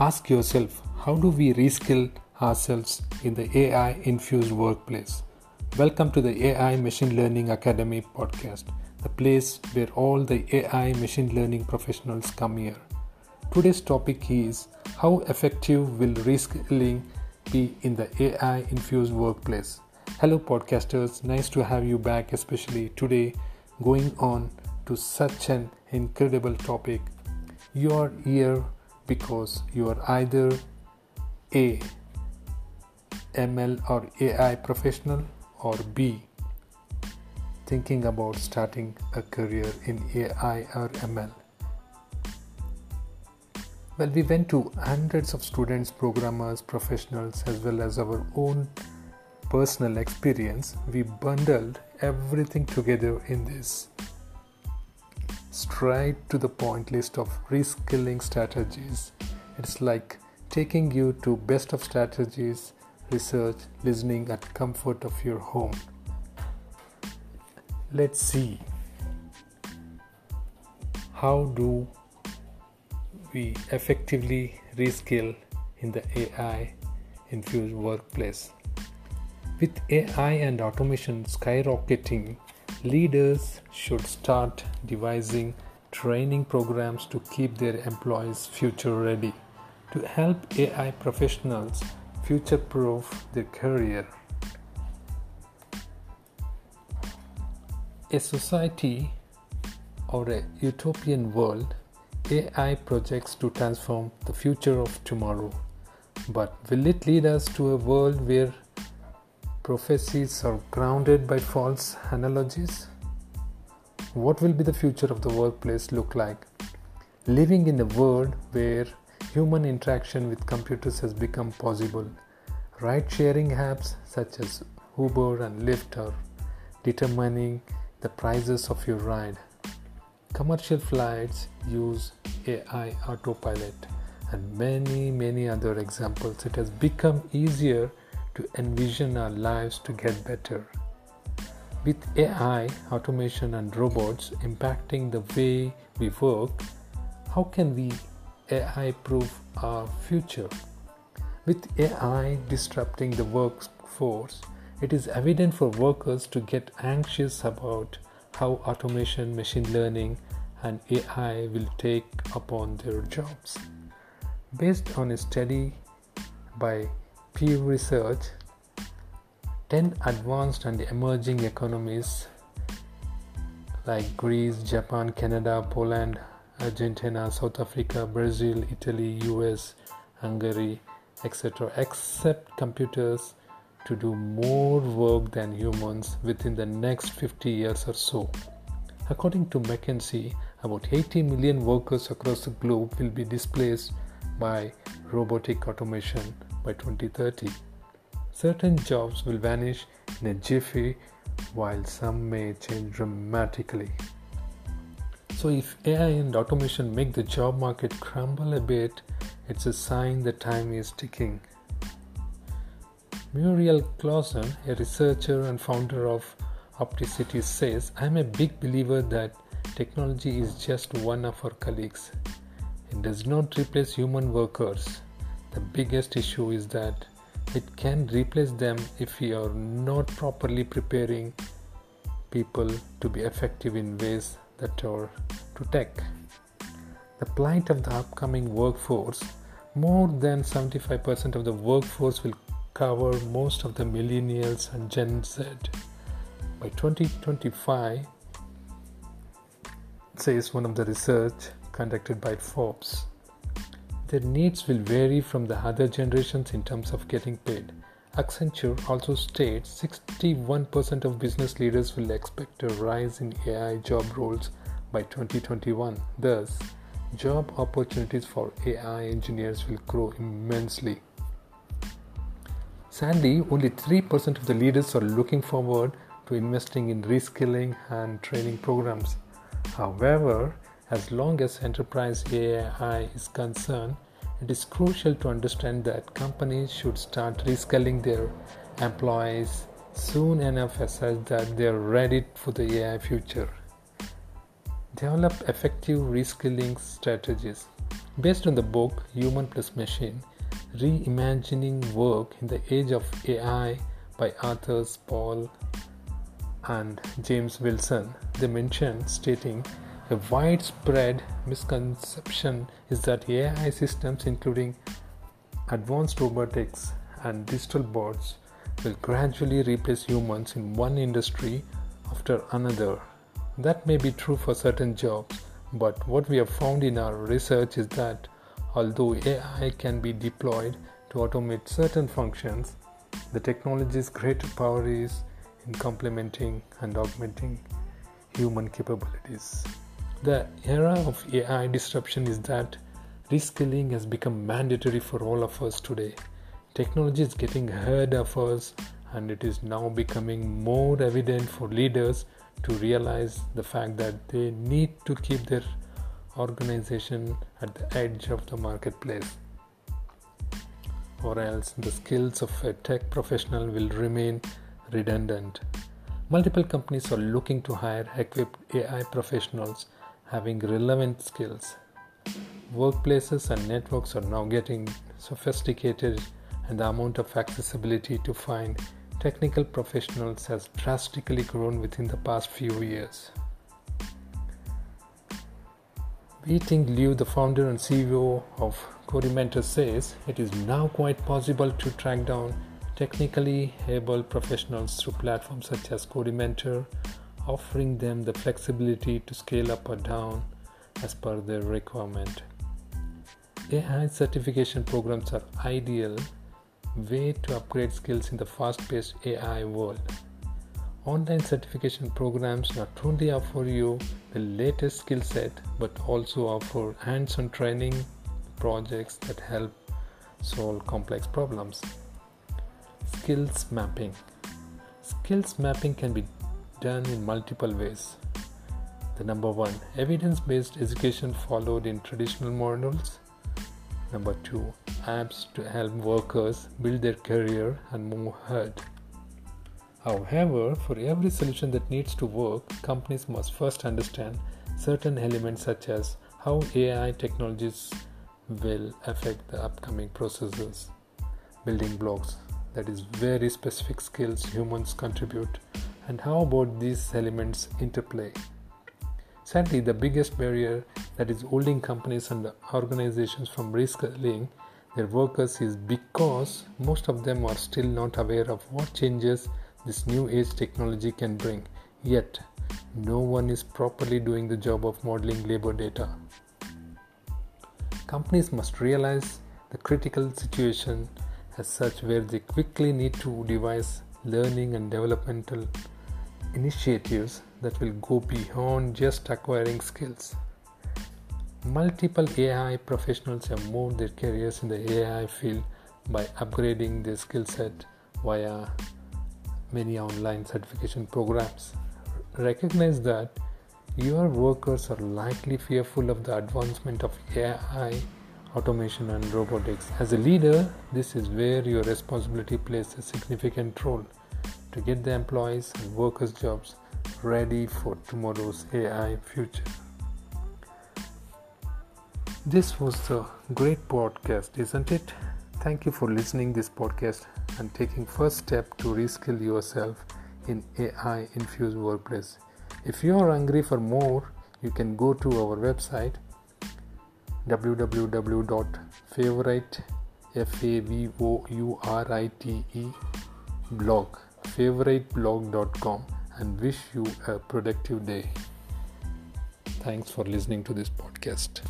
Ask yourself how do we reskill ourselves in the AI infused workplace? Welcome to the AI Machine Learning Academy podcast, the place where all the AI machine learning professionals come here. Today's topic is how effective will reskilling be in the AI infused workplace? Hello, podcasters. Nice to have you back, especially today, going on to such an incredible topic. You are here because you are either A. ML or AI professional or B. Thinking about starting a career in AI or ML. Well, we went to hundreds of students, programmers, professionals, as well as our own personal experience. We bundled everything together in this straight to the point list of reskilling strategies. It's like taking you to best of strategies, research, listening at comfort of your home. Let's see how do we effectively reskill in the AI infused workplace. With AI and automation skyrocketing Leaders should start devising training programs to keep their employees future ready, to help AI professionals future proof their career. A society or a utopian world, AI projects to transform the future of tomorrow. But will it lead us to a world where prophecies are grounded by false analogies? What will be the future of the workplace look like? Living in a world where human interaction with computers has become possible, ride sharing apps such as Uber and Lyft are determining the prices of your ride. Commercial flights use AI autopilot and many, many other examples. It has become easier to envision our lives to get better. With AI, automation, and robots impacting the way we work, how can we AI proof our future? With AI disrupting the workforce, it is evident for workers to get anxious about how automation, machine learning, and AI will take upon their jobs. Based on a study by Pew Research, 10 advanced and emerging economies like Greece, Japan, Canada, Poland, Argentina, South Africa, Brazil, Italy, US, Hungary, etc., accept computers to do more work than humans within the next 50 years or so. According to McKinsey, about 80 million workers across the globe will be displaced by robotic automation by 2030. Certain jobs will vanish in a jiffy while some may change dramatically. So, if AI and automation make the job market crumble a bit, it's a sign the time is ticking. Muriel Clausen, a researcher and founder of Opticity, says I'm a big believer that technology is just one of our colleagues. It does not replace human workers. The biggest issue is that it can replace them if we are not properly preparing people to be effective in ways that are to tech. The plight of the upcoming workforce more than 75% of the workforce will cover most of the millennials and Gen Z. By 2025, says one of the research conducted by Forbes. Their needs will vary from the other generations in terms of getting paid. Accenture also states 61% of business leaders will expect a rise in AI job roles by 2021. Thus, job opportunities for AI engineers will grow immensely. Sadly, only 3% of the leaders are looking forward to investing in reskilling and training programs. However, as long as enterprise AI is concerned, it is crucial to understand that companies should start reskilling their employees soon enough as such that they are ready for the AI future. Develop effective reskilling strategies. Based on the book Human Plus Machine Reimagining Work in the Age of AI by authors Paul and James Wilson, they mention stating a widespread misconception is that AI systems, including advanced robotics and digital bots, will gradually replace humans in one industry after another. That may be true for certain jobs, but what we have found in our research is that although AI can be deployed to automate certain functions, the technology's greater power is in complementing and augmenting human capabilities. The era of AI disruption is that reskilling has become mandatory for all of us today. Technology is getting ahead of us, and it is now becoming more evident for leaders to realize the fact that they need to keep their organization at the edge of the marketplace, or else the skills of a tech professional will remain redundant. Multiple companies are looking to hire equipped AI professionals having relevant skills. Workplaces and networks are now getting sophisticated, and the amount of accessibility to find technical professionals has drastically grown within the past few years. Ting Liu, the founder and CEO of Codementor, says it is now quite possible to track down technically able professionals through platforms such as Codementor offering them the flexibility to scale up or down as per their requirement. AI certification programs are ideal way to upgrade skills in the fast-paced AI world. Online certification programs not only offer you the latest skill set but also offer hands-on training projects that help solve complex problems. Skills mapping. Skills mapping can be done in multiple ways. The number one, evidence based education followed in traditional models. Number two, apps to help workers build their career and move ahead. However, for every solution that needs to work, companies must first understand certain elements such as how AI technologies will affect the upcoming processes, building blocks, that is, very specific skills humans contribute and how about these elements interplay? Sadly, the biggest barrier that is holding companies and organizations from reskilling their workers is because most of them are still not aware of what changes this new age technology can bring. Yet, no one is properly doing the job of modeling labor data. Companies must realize the critical situation as such where they quickly need to devise learning and developmental initiatives that will go beyond just acquiring skills. Multiple AI professionals have moved their careers in the AI field by upgrading their skill set via many online certification programs. Recognize that your workers are likely fearful of the advancement of AI, automation, and robotics. As a leader, this is where your responsibility plays a significant role to get the employees and workers' jobs ready for tomorrow's AI future. This was a great podcast, isn't it? Thank you for listening this podcast and taking first step to reskill yourself in AI infused workplace. If you are hungry for more, you can go to our website www.favourite f a v o u r i t e blog favouriteblog.com and wish you a productive day. Thanks for listening to this podcast.